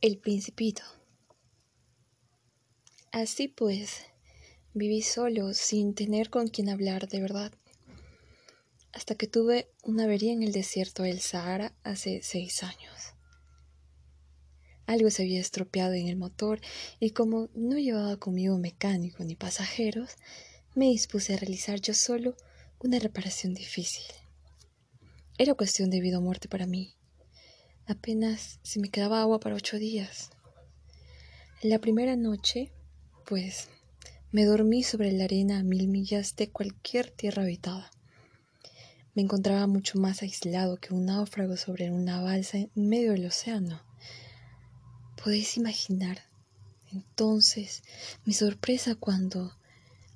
El Principito. Así pues, viví solo, sin tener con quien hablar de verdad, hasta que tuve una avería en el desierto del Sahara hace seis años. Algo se había estropeado en el motor y como no llevaba conmigo mecánico ni pasajeros, me dispuse a realizar yo solo una reparación difícil. Era cuestión de vida o muerte para mí Apenas se me quedaba agua para ocho días. La primera noche, pues, me dormí sobre la arena a mil millas de cualquier tierra habitada. Me encontraba mucho más aislado que un náufrago sobre una balsa en medio del océano. Podéis imaginar entonces mi sorpresa cuando,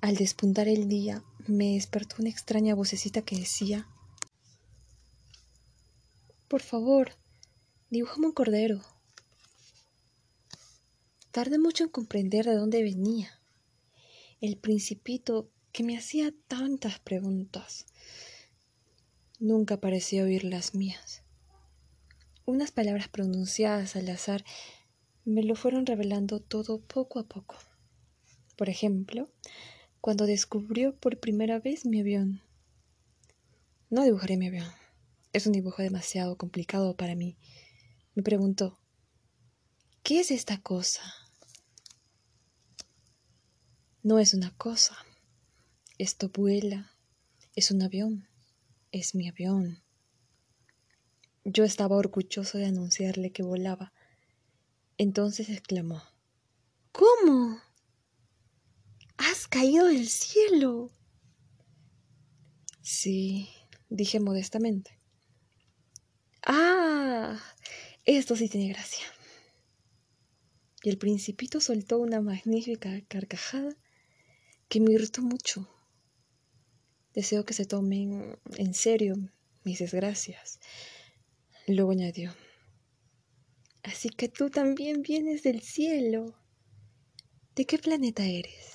al despuntar el día, me despertó una extraña vocecita que decía, Por favor, Dibujame un cordero. Tardé mucho en comprender de dónde venía. El principito que me hacía tantas preguntas. Nunca parecía oír las mías. Unas palabras pronunciadas al azar me lo fueron revelando todo poco a poco. Por ejemplo, cuando descubrió por primera vez mi avión. No dibujaré mi avión. Es un dibujo demasiado complicado para mí. Me preguntó, ¿qué es esta cosa? No es una cosa. Esto vuela. Es un avión. Es mi avión. Yo estaba orgulloso de anunciarle que volaba. Entonces exclamó, ¿Cómo? ¿Has caído del cielo? Sí, dije modestamente. Ah, esto sí tiene gracia. Y el principito soltó una magnífica carcajada que me irritó mucho. Deseo que se tomen en serio mis desgracias. Luego añadió, así que tú también vienes del cielo. ¿De qué planeta eres?